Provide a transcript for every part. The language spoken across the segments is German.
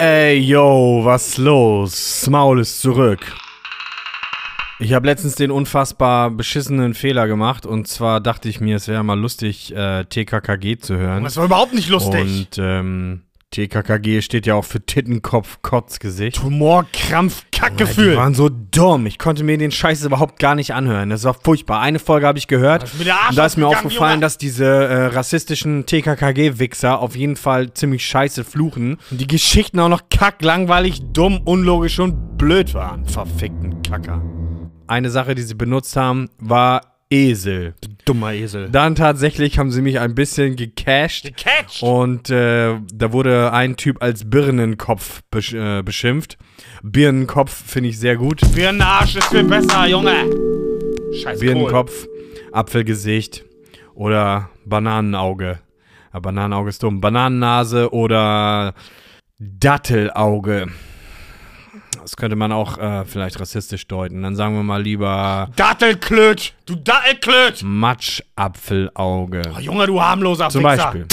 Ey, yo, was los? Smaul ist zurück. Ich habe letztens den unfassbar beschissenen Fehler gemacht und zwar dachte ich mir, es wäre mal lustig, äh, TKKG zu hören. Das war überhaupt nicht lustig. Und ähm, TKKG steht ja auch für Tittenkopf, Kotzgesicht. Tumor, Krampf, Die Kackgefühl. waren so dumm. Ich konnte mir den Scheiß überhaupt gar nicht anhören. Das war furchtbar. Eine Folge habe ich gehört. Und da ist mir aufgefallen, Junge. dass diese äh, rassistischen TKKG-Wichser auf jeden Fall ziemlich scheiße fluchen. Und die Geschichten auch noch kacklangweilig, dumm, unlogisch und blöd waren. Verfickten Kacker. Eine Sache, die sie benutzt haben, war Esel. Dummer Esel. Dann tatsächlich haben sie mich ein bisschen gecasht. Catch. Und äh, da wurde ein Typ als Birnenkopf besch äh, beschimpft. Birnenkopf finde ich sehr gut. Birnenarsch ist viel besser, Junge. Scheiß Kohl. Birnenkopf, Apfelgesicht oder Bananenauge. Ja, Bananenauge ist dumm. Bananennase oder Dattelauge. Das könnte man auch äh, vielleicht rassistisch deuten. Dann sagen wir mal lieber Dattelklöt. Du Dattelklöt. Matschapfelauge. Oh, Junge, du harmloser Zum Wichser. Beispiel.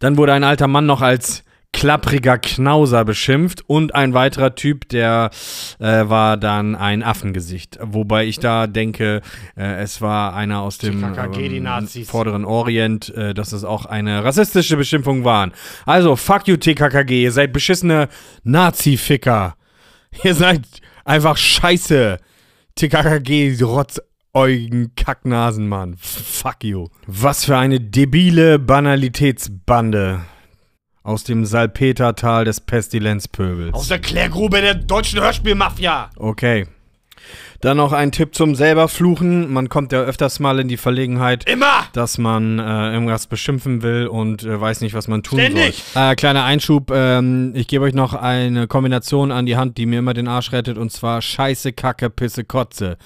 Dann wurde ein alter Mann noch als klappriger Knauser beschimpft und ein weiterer Typ, der äh, war dann ein Affengesicht. Wobei ich da denke, äh, es war einer aus dem Nazis. vorderen Orient, äh, dass es auch eine rassistische Beschimpfung waren. Also, fuck you TKKG, ihr seid beschissene Nazi-Ficker. Ihr seid einfach scheiße. TKKG, rotzeugen Kacknasen, Mann. Fuck you. Was für eine debile Banalitätsbande. Aus dem Salpetertal des Pestilenzpöbels. Aus der Klärgrube der deutschen Hörspielmafia. Okay. Dann noch ein Tipp zum selber fluchen. Man kommt ja öfters mal in die Verlegenheit, Immer. dass man äh, irgendwas beschimpfen will und äh, weiß nicht, was man tun Ständig. soll. Äh, kleiner Einschub, ähm, ich gebe euch noch eine Kombination an die Hand, die mir immer den Arsch rettet, und zwar Scheiße, Kacke, Pisse, Kotze.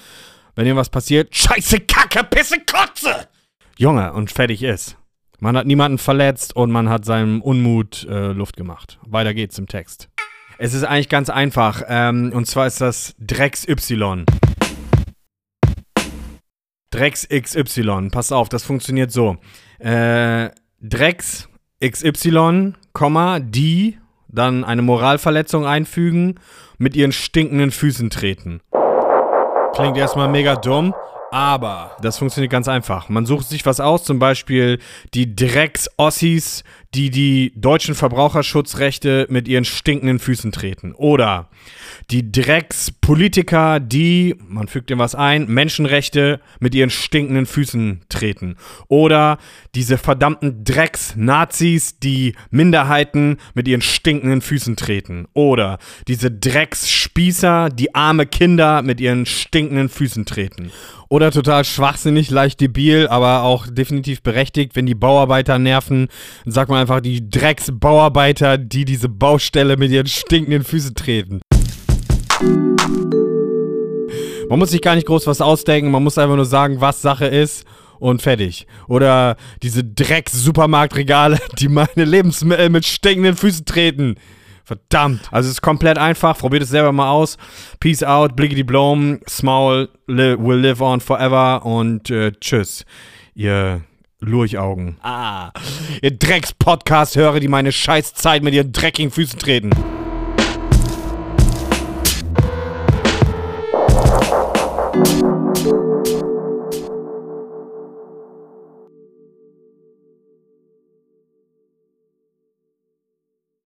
Wenn irgendwas passiert, Scheiße, Kacke, Pisse, Kotze. Junge, und fertig ist. Man hat niemanden verletzt und man hat seinem Unmut äh, Luft gemacht. Weiter geht's im Text. Es ist eigentlich ganz einfach, ähm, und zwar ist das Drecks Y. Drecks XY. Pass auf, das funktioniert so. Äh, Drecks XY, die, dann eine Moralverletzung einfügen, mit ihren stinkenden Füßen treten. Klingt erstmal mega dumm, aber das funktioniert ganz einfach. Man sucht sich was aus, zum Beispiel die Drecks-Ossis, die die deutschen Verbraucherschutzrechte mit ihren stinkenden Füßen treten. Oder die Drecks-Politiker, die, man fügt dem was ein, Menschenrechte mit ihren stinkenden Füßen treten. Oder diese verdammten Drecks-Nazis, die Minderheiten mit ihren stinkenden Füßen treten. Oder diese Drecks-Spießer, die arme Kinder mit ihren stinkenden Füßen treten. Oder total schwachsinnig, leicht debil, aber auch definitiv berechtigt, wenn die Bauarbeiter nerven, sagt man einfach die Drecks-Bauarbeiter, die diese Baustelle mit ihren stinkenden Füßen treten. Man muss sich gar nicht groß was ausdenken, man muss einfach nur sagen, was Sache ist und fertig. Oder diese Drecks-Supermarktregale, die meine Lebensmittel mit stinkenden Füßen treten. Verdammt. Also es ist komplett einfach. Probiert es selber mal aus. Peace out, blickety bloom, small li will live on forever und äh, tschüss. Ihr Lurchaugen. Ah. Ihr Drecks-Podcast-Hörer, die meine Scheißzeit mit ihren dreckigen Füßen treten.